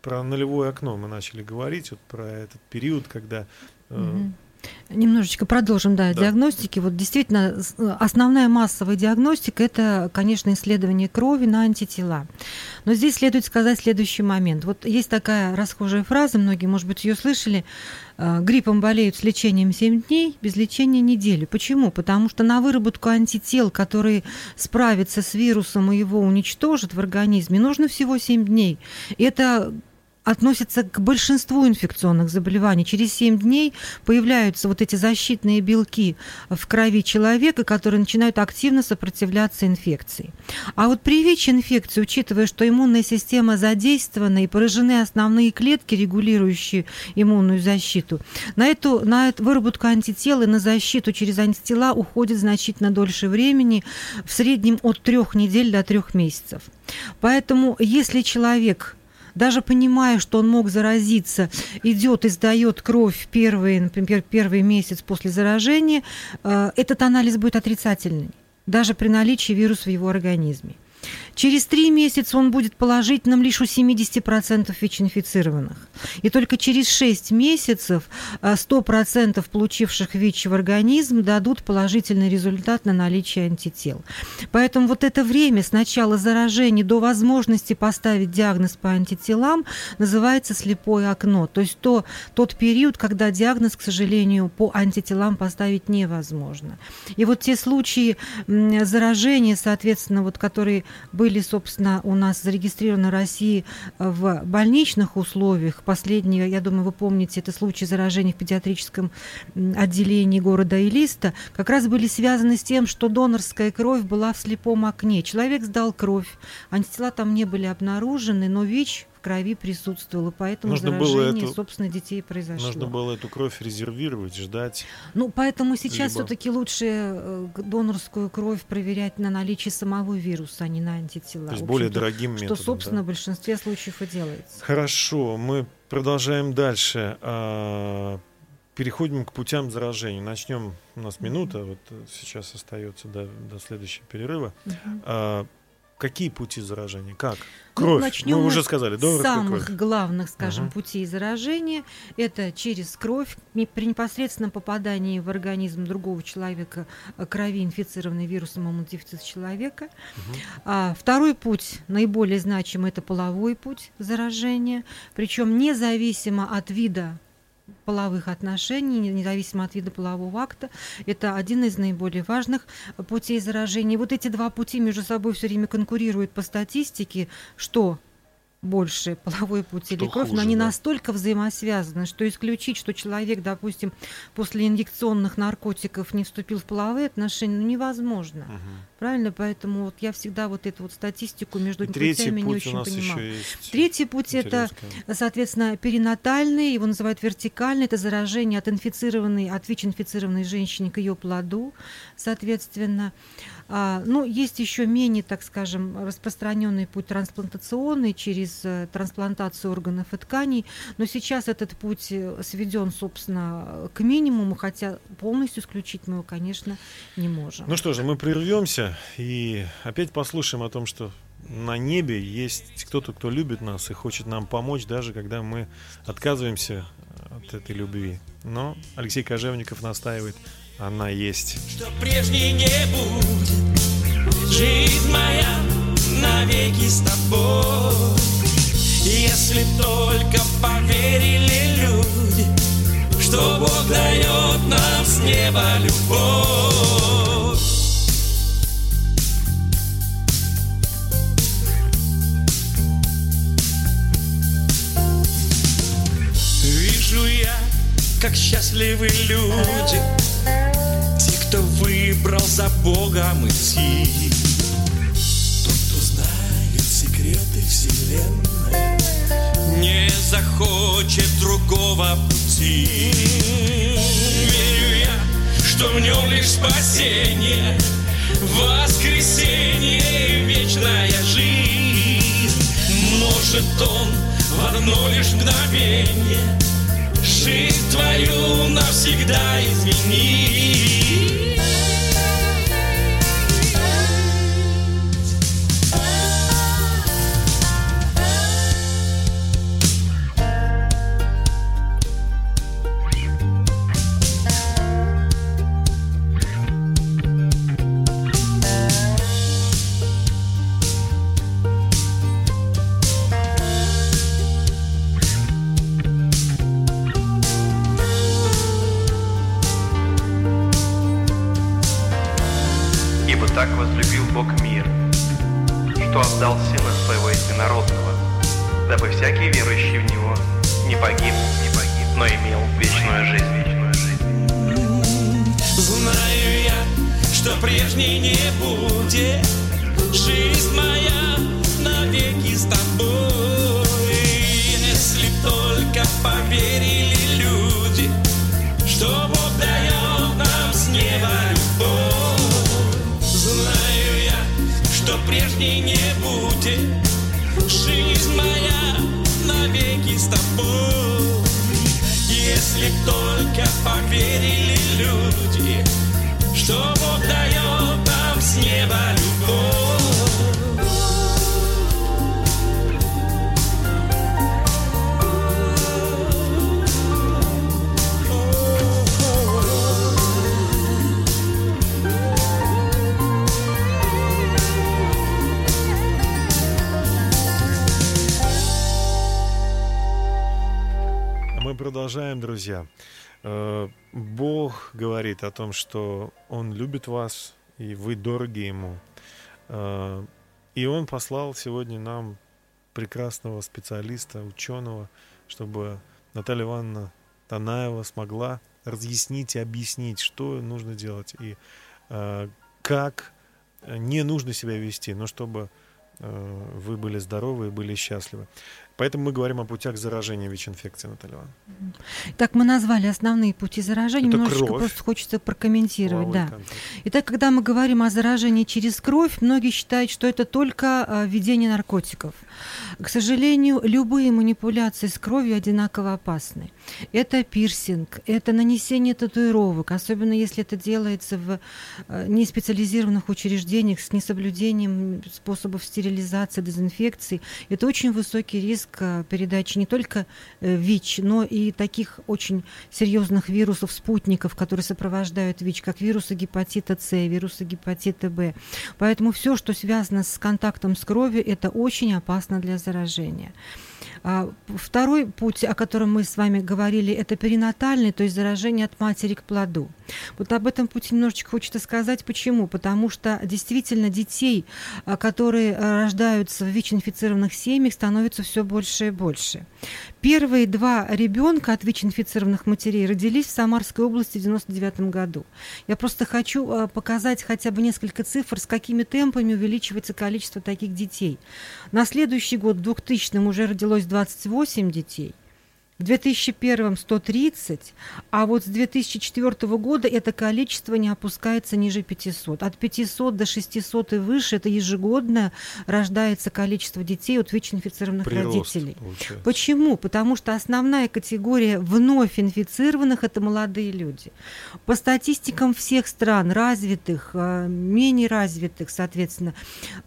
Speaker 2: про нулевое окно мы начали говорить, вот про этот период, когда э,
Speaker 3: Мгм. Немножечко продолжим, да,
Speaker 2: Да.
Speaker 3: диагностики. Вот действительно, основная массовая диагностика – это, конечно, исследование крови на антитела. Но здесь следует сказать следующий момент. Вот есть такая расхожая фраза, многие, может быть, ее слышали, э, гриппом болеют с лечением 7 дней, без лечения неделю. Почему? Потому что на выработку антител, которые справятся с вирусом и его уничтожат в организме, нужно всего 7 дней. Это относится к большинству инфекционных заболеваний. Через 7 дней появляются вот эти защитные белки в крови человека, которые начинают активно сопротивляться инфекции. А вот при ВИЧ-инфекции, учитывая, что иммунная система задействована и поражены основные клетки, регулирующие иммунную защиту, на эту, на эту выработку антител и на защиту через антитела уходит значительно дольше времени, в среднем от трех недель до трех месяцев. Поэтому если человек даже понимая, что он мог заразиться, идет и сдает кровь первый, например, первый месяц после заражения, э, этот анализ будет отрицательный, даже при наличии вируса в его организме. Через три месяца он будет положительным лишь у 70% ВИЧ-инфицированных. И только через 6 месяцев э, 100% получивших ВИЧ в организм дадут положительный результат на наличие антител. Поэтому вот это время с начала заражения до возможности поставить диагноз по антителам называется слепое окно. То есть то, тот период, когда диагноз, к сожалению, по антителам поставить невозможно. И вот те случаи заражения, соответственно, вот, которые были, собственно, у нас зарегистрированы в России э, в больничных условиях. Последние, я думаю, вы помните, это случаи заражения в педиатрическом отделении города Элиста, как раз были связаны с тем, что донорская кровь была в слепом окне. Человек сдал кровь, антитела там не были обнаружены, но ВИЧ крови присутствовал, и поэтому
Speaker 2: Нужно
Speaker 3: заражение,
Speaker 2: эту-
Speaker 3: собственно, детей произошло.
Speaker 2: нужно было эту кровь резервировать, ждать.
Speaker 3: Ну, поэтому сейчас
Speaker 2: Либо-
Speaker 3: все-таки лучше э, донорскую кровь проверять на наличие самого вируса, а не на антитела.
Speaker 2: То есть более дорогим
Speaker 3: Что,
Speaker 2: методом,
Speaker 3: собственно,
Speaker 2: да.
Speaker 3: в большинстве случаев и делается.
Speaker 2: Хорошо, мы продолжаем дальше. А, Переходим к путям заражения. Начнем. У нас минута, вот э, сейчас остается до, до следующего перерыва. А, какие пути заражения? Как?
Speaker 3: Ну,
Speaker 2: Кровь.
Speaker 3: начнем
Speaker 2: Мы уже сказали, донорская
Speaker 3: самых
Speaker 2: кровь.
Speaker 3: главных, скажем,
Speaker 2: Мгм.
Speaker 3: путей заражения. Это через кровь при непосредственном попадании в организм другого человека э, крови, инфицированной вирусом иммунодефицита человека. А второй путь, наиболее значимый, это половой путь заражения. Причем независимо от вида половых отношений, не- независимо от вида полового акта. Это один из наиболее важных э, путей заражения. Вот эти два пути между собой все время конкурируют по статистике, что больше половой путь или кровь, но
Speaker 2: хуже,
Speaker 3: они
Speaker 2: да.
Speaker 3: настолько взаимосвязаны, что исключить, что человек, допустим, после инъекционных наркотиков не вступил в половые отношения, ну, невозможно.
Speaker 2: Мгм.
Speaker 3: Правильно? Поэтому вот я всегда вот эту вот статистику между
Speaker 2: третий
Speaker 3: путями не
Speaker 2: путь
Speaker 3: очень
Speaker 2: у нас
Speaker 3: понимаю.
Speaker 2: еще есть.
Speaker 3: Третий путь это соответственно, перинатальный, его называют вертикальный, это заражение от инфицированной, от ВИЧ-инфицированной женщины к ее плоду, соответственно. А, ну, есть еще менее, так скажем, распространенный путь трансплантационный через э, трансплантацию органов и тканей, но сейчас этот путь э, сведен, собственно, к минимуму, хотя полностью исключить мы его, конечно, не можем.
Speaker 2: Ну что же, мы прервемся и опять послушаем о том, что на небе есть кто-то, кто любит нас и хочет нам помочь, даже когда мы отказываемся от этой любви. Но Алексей Кожевников настаивает, она есть.
Speaker 7: Что прежней не будет Жизнь моя навеки с тобой Если только поверили люди Что Бог дает нам с неба любовь Вижу я, как счастливы люди. Те, кто выбрал за Богом идти. Тот, кто знает секреты вселенной Не захочет другого пути. Верю я, что в нем лишь спасение Воскресенье и вечная жизнь. Может он в одно лишь мгновение Жизнь твою навсегда изменить
Speaker 2: том, что Он любит вас, и вы дороги Ему. Э, И Он послал сегодня нам прекрасного специалиста, ученого, чтобы Наталья Ивановна Танаева смогла разъяснить и объяснить, что нужно делать и э, как не нужно себя вести, но чтобы э, вы были здоровы и были счастливы. Поэтому мы говорим о путях заражения ВИЧ-инфекцией, Наталья Ивановна.
Speaker 3: Так мы назвали основные пути заражения.
Speaker 2: Это
Speaker 3: Немножечко
Speaker 2: кровь.
Speaker 3: просто хочется прокомментировать. Да.
Speaker 2: контакт.
Speaker 3: Итак, когда мы говорим о заражении через кровь, многие считают, что это только а, введение наркотиков. К сожалению, любые манипуляции с кровью одинаково опасны. Это пирсинг, это нанесение татуировок, особенно если это делается в э, неспециализированных учреждениях с несоблюдением способов стерилизации, дезинфекции. Это очень высокий риск э, передачи не только э, ВИЧ, но и таких очень серьезных вирусов, спутников, которые сопровождают ВИЧ, как вирусы гепатита С, вирусы гепатита Б. Поэтому все, что связано с контактом с кровью, это очень опасно для заражения. А, Второй путь, о котором мы с вами говорили, это перинатальный, то есть заражение от матери к плоду. Вот об этом пути немножечко хочется сказать. Почему? Потому что действительно детей, а, которые а, рождаются в ВИЧ-инфицированных семьях, становится все больше и больше. Первые два ребенка от ВИЧ-инфицированных матерей родились в Самарской области в 1999 году. Я просто хочу показать хотя бы несколько цифр, с какими темпами увеличивается количество таких детей. На следующий год, в 2000 уже родилось 28 детей. В 2001 130, а вот с 2004 года это количество не опускается ниже 500. От 500 до 600 и выше это ежегодно рождается количество детей от ВИЧ-инфицированных
Speaker 2: Прирост,
Speaker 3: родителей.
Speaker 2: получается.
Speaker 3: Почему? Потому что основная категория вновь инфицированных – это молодые люди. По статистикам всех стран, развитых, э, менее развитых, соответственно,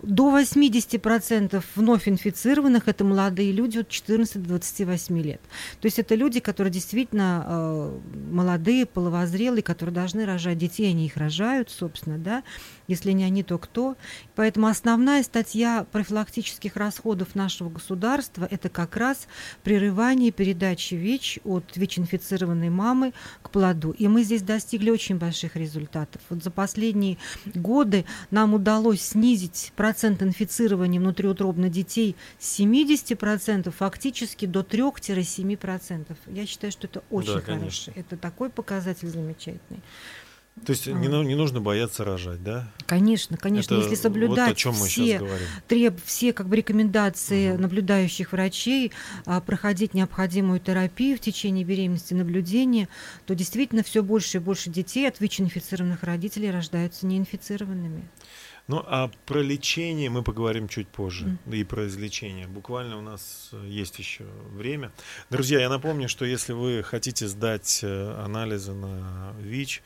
Speaker 3: до 80% вновь инфицированных – это молодые люди от 14 до 28 лет. То есть это люди, которые действительно э, молодые, половозрелые, которые должны рожать детей, они их рожают, собственно, да. Если не они, то кто? Поэтому основная статья профилактических расходов нашего государства – это как раз прерывание передачи ВИЧ от ВИЧ-инфицированной мамы к плоду. И мы здесь достигли очень больших результатов. Вот за последние годы нам удалось снизить процент инфицирования внутриутробно детей с 70% фактически до 3-7%. Я считаю, что это очень
Speaker 2: Да,
Speaker 3: хорошо. Это такой показатель замечательный.
Speaker 2: То есть не, ну- не нужно бояться рожать, да?
Speaker 3: Конечно, конечно,
Speaker 2: Это
Speaker 3: если
Speaker 2: вот
Speaker 3: соблюдать
Speaker 2: о чем мы
Speaker 3: все, треб, все как бы рекомендации наблюдающих врачей, а, проходить необходимую терапию в течение беременности, наблюдения, то действительно все больше и больше детей от ВИЧ-инфицированных родителей рождаются неинфицированными.
Speaker 2: Ну, а про лечение мы поговорим чуть позже. И про излечение. Буквально у нас э, есть еще время. Друзья, я напомню, что если вы хотите сдать э, анализы на ВИЧ,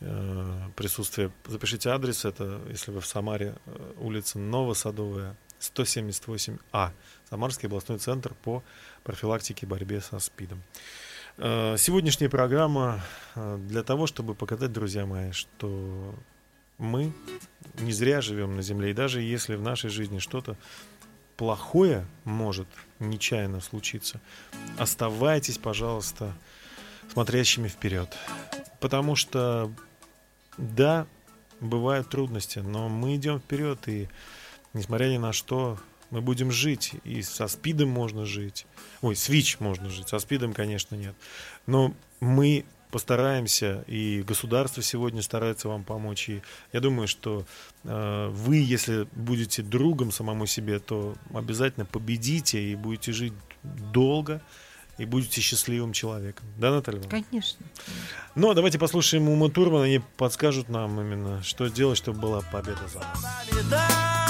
Speaker 2: присутствие, запишите адрес. Это, если вы в Самаре, э, улица Новосадовая, 178А. Самарский областной центр по профилактике и борьбе со СПИДом. Э, Сегодняшняя программа э, для того, чтобы показать, друзья мои, что мы не зря живем на Земле. И даже если в нашей жизни что-то плохое может нечаянно случиться, оставайтесь, пожалуйста, смотрящими вперед. Потому что, да, бывают трудности, но мы идем вперед, и несмотря ни на что, мы будем жить. И со СПИДом можно жить. Ой, с ВИЧ можно жить, со СПИДом, конечно, нет. Но мы постараемся, и государство сегодня старается вам помочь. И я думаю, что э, вы, если будете другом самому себе, то обязательно победите и будете жить долго, и будете счастливым человеком. Да, Наталья? Ивановна?
Speaker 3: Конечно.
Speaker 2: Ну, а давайте послушаем Ума Турман, они подскажут нам именно, что делать, чтобы была победа за нами.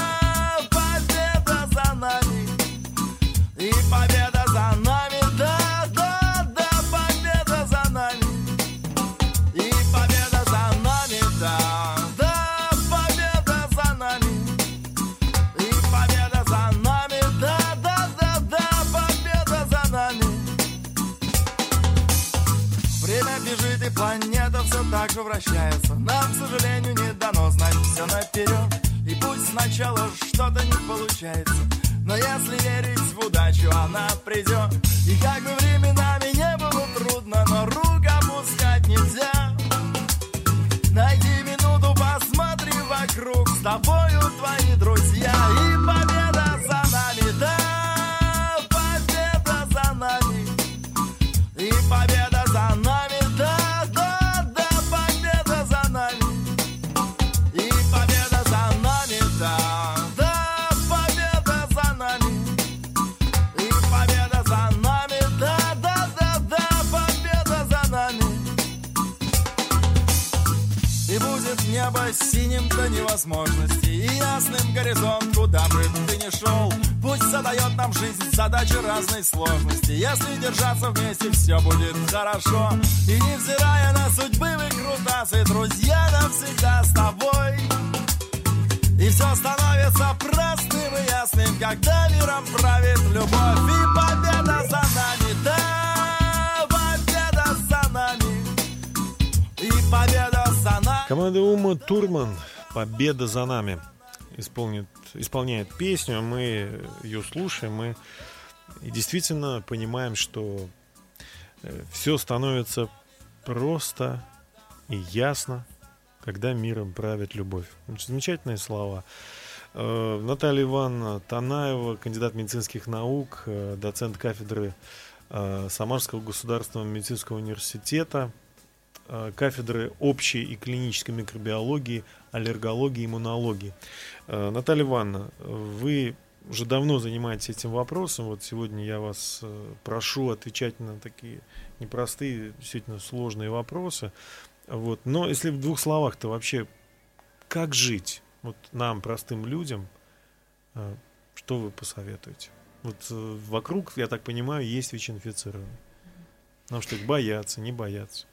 Speaker 6: Вращается Нам, к сожалению, не дано знать все наперед И пусть сначала что-то не получается Но если верить в удачу, она придет И как бы временами не было трудно Но рук опускать нельзя. Найди минуту, посмотри вокруг. С тобою твои друзья. И невозможности И ясным горизонт, куда бы ты ни шел Пусть задает нам жизнь задачи разной сложности Если держаться вместе, все будет хорошо И невзирая на судьбы выкрутасы Друзья навсегда с тобой и все становится простым и ясным, когда миром правит любовь. И победа за нами, да, победа за нами. И победа за нами.
Speaker 2: Команда Ума Турман «Победа за нами» исполнит, исполняет песню, мы ее слушаем, мы и действительно понимаем, что все становится просто и ясно, когда миром правит любовь. Замечательные слова. Э, Наталья Ивановна Танаева, кандидат медицинских наук, э, доцент кафедры э, Самарского государственного медицинского университета, кафедры общей и клинической микробиологии, аллергологии, иммунологии. Наталья Ивановна, вы уже давно занимаетесь этим вопросом. Вот сегодня я вас прошу отвечать на такие непростые, действительно сложные вопросы. Вот. Но если в двух словах-то вообще, как жить вот нам, простым людям, э, что вы посоветуете? Вот э, вокруг, я так понимаю, есть ВИЧ-инфицированные. Потому что их боятся, не боятся.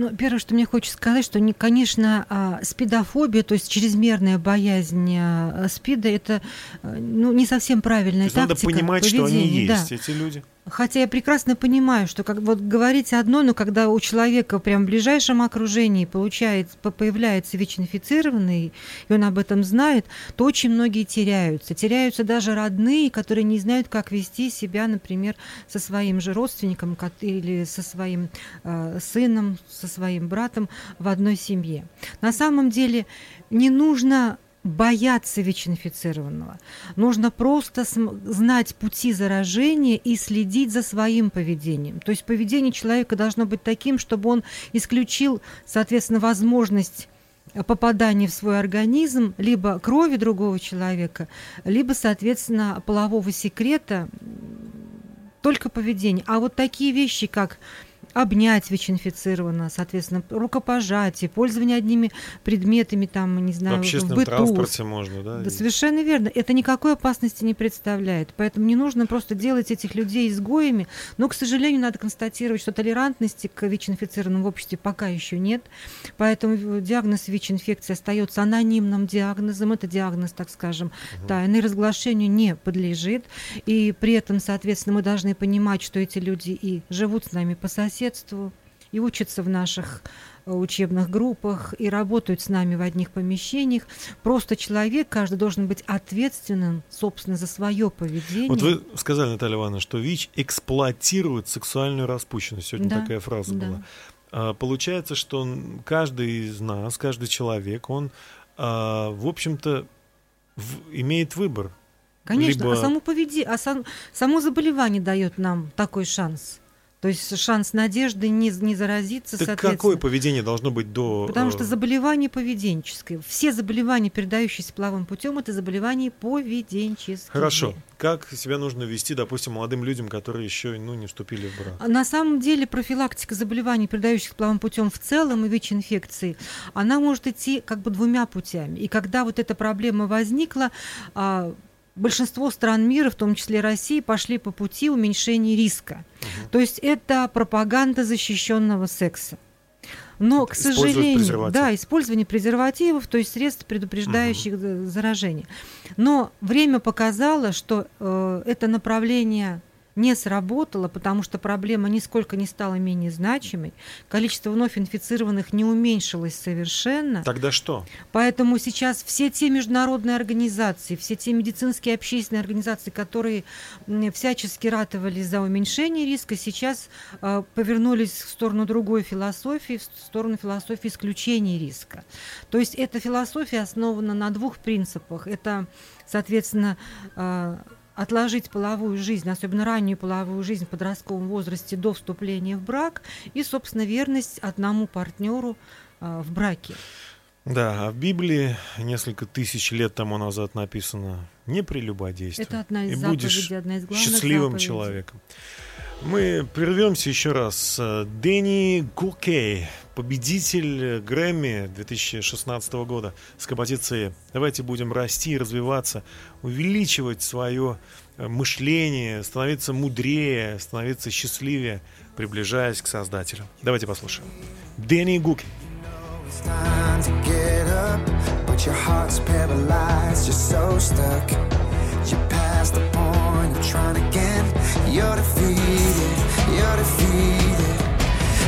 Speaker 3: Ну, первое, что мне хочется сказать, что, не, конечно, а, спидофобия, то есть чрезмерная боязнь а, спида, это ну, не совсем правильная
Speaker 2: то есть
Speaker 3: тактика.
Speaker 2: Надо понимать,
Speaker 3: поведения.
Speaker 2: что они есть,
Speaker 3: да.
Speaker 2: эти люди.
Speaker 3: Хотя я прекрасно понимаю, что как вот говорить одно, но когда у человека прям в ближайшем окружении получается, появляется ВИЧ-инфицированный, и он об этом знает, то очень многие теряются. Теряются даже родные, которые не знают, как вести себя, например, со своим же родственником или со своим э, сыном, со своим братом в одной семье. На самом деле не нужно бояться ВИЧ-инфицированного. Нужно просто знать пути заражения и следить за своим поведением. То есть поведение человека должно быть таким, чтобы он исключил, соответственно, возможность попадания в свой организм либо крови другого человека, либо, соответственно, полового секрета, только поведение. А вот такие вещи, как обнять ВИЧ-инфицированного, соответственно, рукопожатие, пользование одними предметами, там, не знаю,
Speaker 2: в общественном
Speaker 3: быту.
Speaker 2: транспорте можно, да?
Speaker 3: Да, совершенно верно. Это никакой опасности не представляет. Поэтому не нужно просто делать этих людей изгоями. Но, к сожалению, надо констатировать, что толерантности к ВИЧ-инфицированным в обществе пока еще нет. Поэтому диагноз ВИЧ-инфекции остается анонимным диагнозом. Это диагноз, так скажем, угу. тайный, разглашению не подлежит. И при этом, соответственно, мы должны понимать, что эти люди и живут с нами по соседству, соседству и учатся в наших э, учебных группах и работают с нами в одних помещениях. Просто человек, каждый должен быть ответственным, собственно, за свое поведение.
Speaker 2: Вот вы сказали, Наталья Ивановна, что ВИЧ эксплуатирует сексуальную распущенность. Сегодня
Speaker 3: да,
Speaker 2: такая фраза
Speaker 3: да.
Speaker 2: была. А, получается, что каждый из нас, каждый человек, он, а, в общем-то, в, имеет выбор.
Speaker 3: Конечно,
Speaker 2: Либо...
Speaker 3: а само поведение, а сам, само заболевание дает нам такой шанс. То есть шанс надежды не, не заразиться,
Speaker 2: так какое поведение должно быть до...
Speaker 3: Потому что заболевание поведенческое. Все заболевания, передающиеся половым путем, это заболевания поведенческие.
Speaker 2: Хорошо. Как себя нужно вести, допустим, молодым людям, которые еще ну, не вступили в брак?
Speaker 3: На самом деле профилактика заболеваний, передающихся половым путем в целом и ВИЧ-инфекции, она может идти как бы двумя путями. И когда вот эта проблема возникла, а, большинство стран мира, в том числе России, пошли по пути уменьшения риска. Угу. То есть это пропаганда защищенного секса. Но, к сожалению, да, использование презервативов, то есть средств, предупреждающих угу. заражение. Но время показало, что э, это направление не сработало, потому что проблема нисколько не стала менее значимой, количество вновь инфицированных не уменьшилось совершенно.
Speaker 2: Тогда что?
Speaker 3: Поэтому сейчас все те международные организации, все те медицинские общественные организации, которые всячески ратовали за уменьшение риска, сейчас э, повернулись в сторону другой философии, в сторону философии исключения риска. То есть эта философия основана на двух принципах. Это, соответственно, э, отложить половую жизнь, особенно раннюю половую жизнь в подростковом возрасте до вступления в брак и, собственно, верность одному партнеру э, в браке.
Speaker 2: Да, а в Библии несколько тысяч лет тому назад написано «не прелюбодействуй».
Speaker 3: Это одна из
Speaker 2: и
Speaker 3: заповедей,
Speaker 2: будешь
Speaker 3: одна из главных
Speaker 2: счастливым
Speaker 3: заповедей.
Speaker 2: человеком. Мы прервемся еще раз. Дэнни Гукей, победитель Грэмми 2016 года с композицией «Давайте будем расти, развиваться, увеличивать свое э, мышление, становиться мудрее, становиться счастливее, приближаясь к Создателю». Давайте послушаем. Дэнни
Speaker 5: but your heart's paralyzed. You're so stuck. You're past the point of trying again. You're defeated. You're defeated.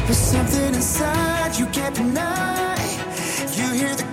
Speaker 5: There's something inside you can't deny. You hear the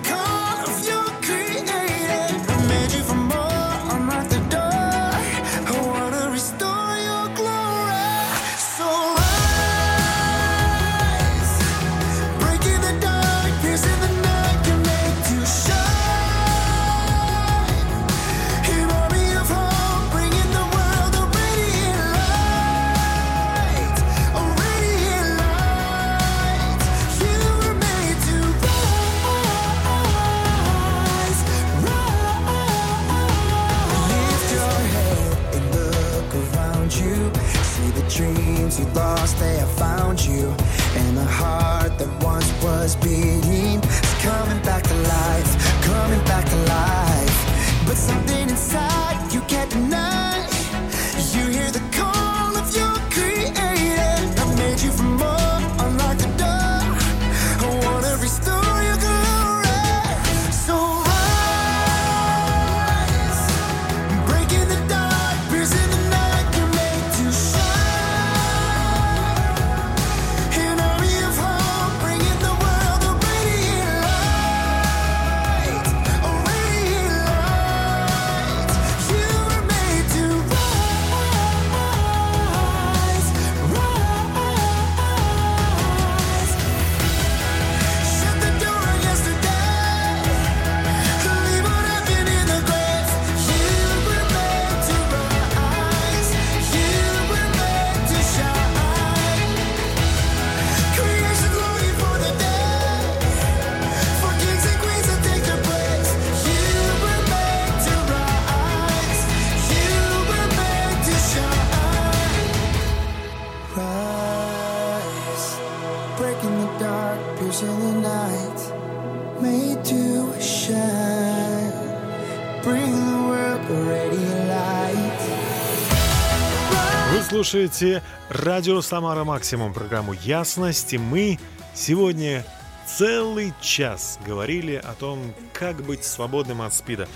Speaker 2: слушаете радио «Самара Максимум», программу «Ясность», и мы сегодня целый час говорили о том, как быть свободным от СПИДа,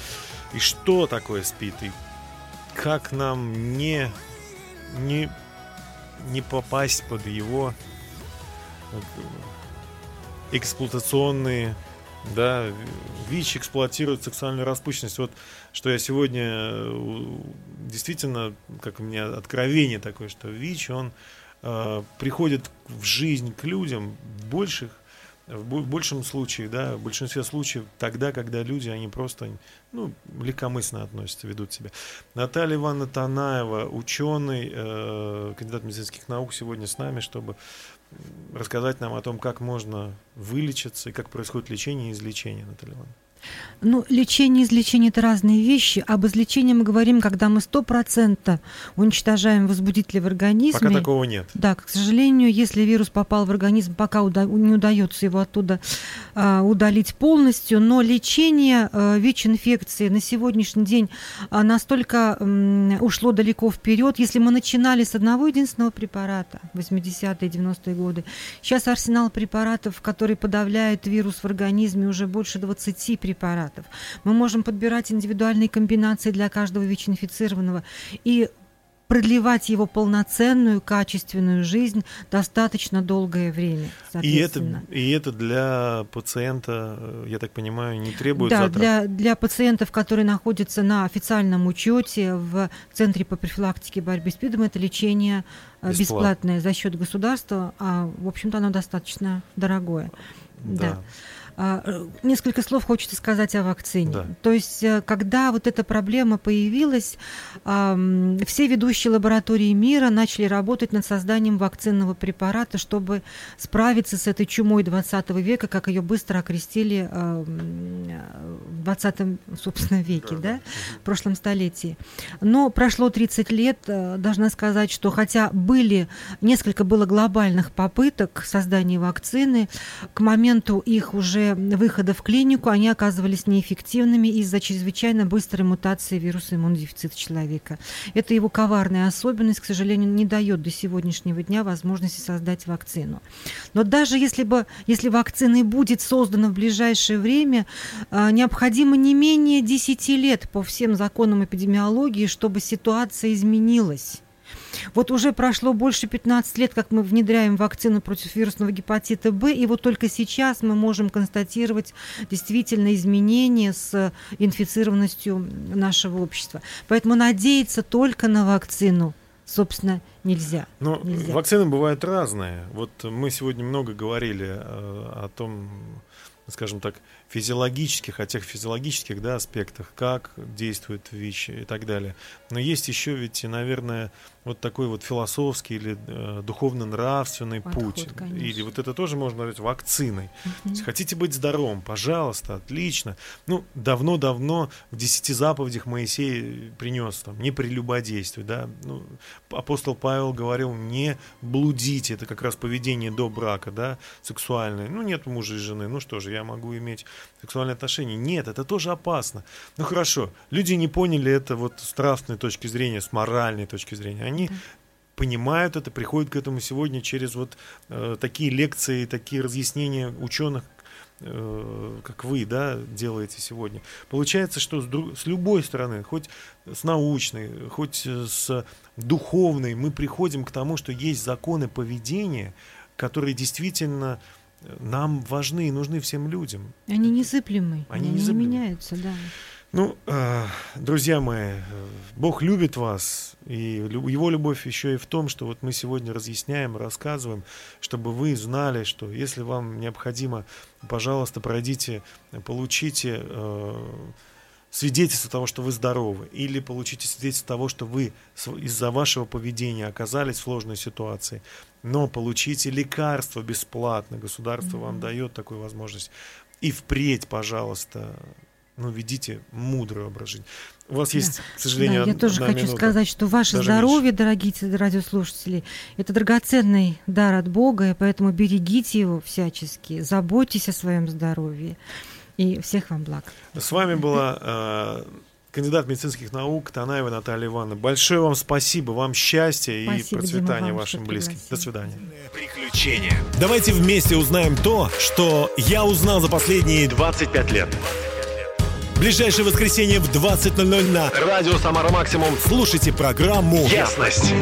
Speaker 2: и что такое СПИД, и как нам не, не, не попасть под его как, эксплуатационные да, ВИЧ эксплуатирует сексуальную распущенность. Вот что я сегодня э, действительно, как у меня откровение такое, что ВИЧ, он э, приходит в жизнь к людям в больших, в бо- большем случае, да, в большинстве случаев тогда, когда люди, они просто, ну, легкомысленно относятся, ведут себя. Наталья Ивановна Танаева, ученый, э, кандидат медицинских наук, сегодня с нами, чтобы рассказать нам о том, как можно вылечиться и как происходит лечение и излечение, Наталья Ивановна.
Speaker 3: Ну, лечение и излечение – это разные вещи. Об излечении мы говорим, когда мы 100% уничтожаем возбудители в организме.
Speaker 2: Пока такого нет.
Speaker 3: Да, к сожалению, если вирус попал в организм, пока уда- не удается его оттуда а, удалить полностью, но лечение а, ВИЧ-инфекции на сегодняшний день а, настолько м, ушло далеко вперед. Если мы начинали с одного единственного препарата, 80-е, 90-е годы, сейчас арсенал препаратов, которые подавляют вирус в организме, уже больше 20 препаратов. Мы можем подбирать индивидуальные комбинации для каждого ВИЧ-инфицированного и продлевать его полноценную, качественную жизнь достаточно долгое время.
Speaker 2: И это, и это для пациента, э, я так понимаю, не требует
Speaker 3: Да,
Speaker 2: затрат.
Speaker 3: для, для пациентов, которые находятся на официальном учете в Центре по профилактике и борьбе с СПИДом, это лечение э,
Speaker 2: Бесплатно.
Speaker 3: бесплатное за счет государства, а, в общем-то, оно достаточно дорогое.
Speaker 2: Да.
Speaker 3: А, э, Несколько слов хочется сказать о вакцине.
Speaker 2: Да.
Speaker 3: То есть, э, когда вот эта проблема появилась, все ведущие лаборатории мира начали работать над созданием вакцинного препарата, чтобы справиться с этой чумой 20 века, как ее быстро окрестили э, в 20 собственно, веке, да, в прошлом столетии. Но прошло 30 лет, э, должна сказать, что хотя были, несколько было глобальных попыток создания вакцины, к моменту их уже выхода в клинику они оказывались неэффективными из-за чрезвычайно быстрой мутации вируса иммунодефицита человека. Это его коварная особенность, к сожалению, не дает до сегодняшнего дня возможности создать вакцину. Но даже если бы, если вакцина и будет создана в ближайшее время, а, необходимо не менее 10 лет по всем законам эпидемиологии, чтобы ситуация изменилась. Вот уже прошло больше 15 лет, как мы внедряем вакцину против вирусного гепатита Б, и вот только сейчас мы можем констатировать действительно изменения с инфицированностью нашего общества. Поэтому надеяться только на вакцину, собственно, нельзя.
Speaker 2: Но
Speaker 3: Нельзя.
Speaker 2: вакцины бывают разные. Вот мы сегодня много говорили э, о том, скажем так, физиологических, о тех физиологических да, аспектах, как действует ВИЧ и так далее. Но есть еще ведь, наверное, вот такой вот философский или э, духовно-нравственный
Speaker 3: Подход,
Speaker 2: путь.
Speaker 3: конечно.
Speaker 2: Или вот это тоже можно назвать вакциной. Есть хотите быть здоровым, пожалуйста, отлично. Ну, давно-давно в десяти заповедях Моисей принес там, не прелюбодействуй, да. Ну, апостол Павел говорил, не блудите, это как раз поведение до брака, да, сексуальное. Ну, нет мужа и жены, ну что же, я могу иметь сексуальные отношения. Нет, это тоже опасно. Ну, хорошо, люди не поняли это вот с нравственной точки зрения, с моральной точки зрения. Они понимают это, приходят к этому сегодня через вот э, такие лекции, такие разъяснения ученых, э, как вы, да, делаете сегодня. Получается, что с, друг- с любой стороны, хоть с научной, хоть э, с духовной, мы приходим к тому, что есть законы поведения, которые действительно э, нам важны и нужны всем людям.
Speaker 3: Они незыблемы,
Speaker 2: Они
Speaker 3: они, не
Speaker 2: незыблемы.
Speaker 3: меняются, да.
Speaker 2: Ну, э, друзья мои, э, Бог любит вас, и Его любовь еще и в том, что вот мы сегодня разъясняем, рассказываем, чтобы вы знали, что если вам необходимо, пожалуйста, пройдите, э, получите свидетельство того, что вы здоровы, или получите свидетельство того, что вы из-за вашего поведения оказались в сложной ситуации, но получите лекарство бесплатно, государство вам дает такую возможность. И впредь, пожалуйста, ну, ведите мудрый образ жизни. У вас есть, к сожалению,
Speaker 3: Да, я тоже
Speaker 2: одна
Speaker 3: хочу
Speaker 2: минута.
Speaker 3: сказать, что ваше здоровье, дорогие те- радиослушатели, это драгоценный дар от Бога, и поэтому берегите его всячески, заботьтесь о своем здоровье. И всех вам благ.
Speaker 2: С вами была э, кандидат медицинских наук Танаева Наталья Ивановна. Большое вам спасибо, вам счастья и процветания
Speaker 3: Дима, вам,
Speaker 2: вашим близким. До свидания.
Speaker 1: Приключения. Давайте вместе узнаем то, что я узнал за последние
Speaker 8: 25 лет.
Speaker 1: Ближайшее воскресенье в 20.00 на
Speaker 8: Радио Самара Максимум.
Speaker 1: Слушайте программу
Speaker 8: Ясность.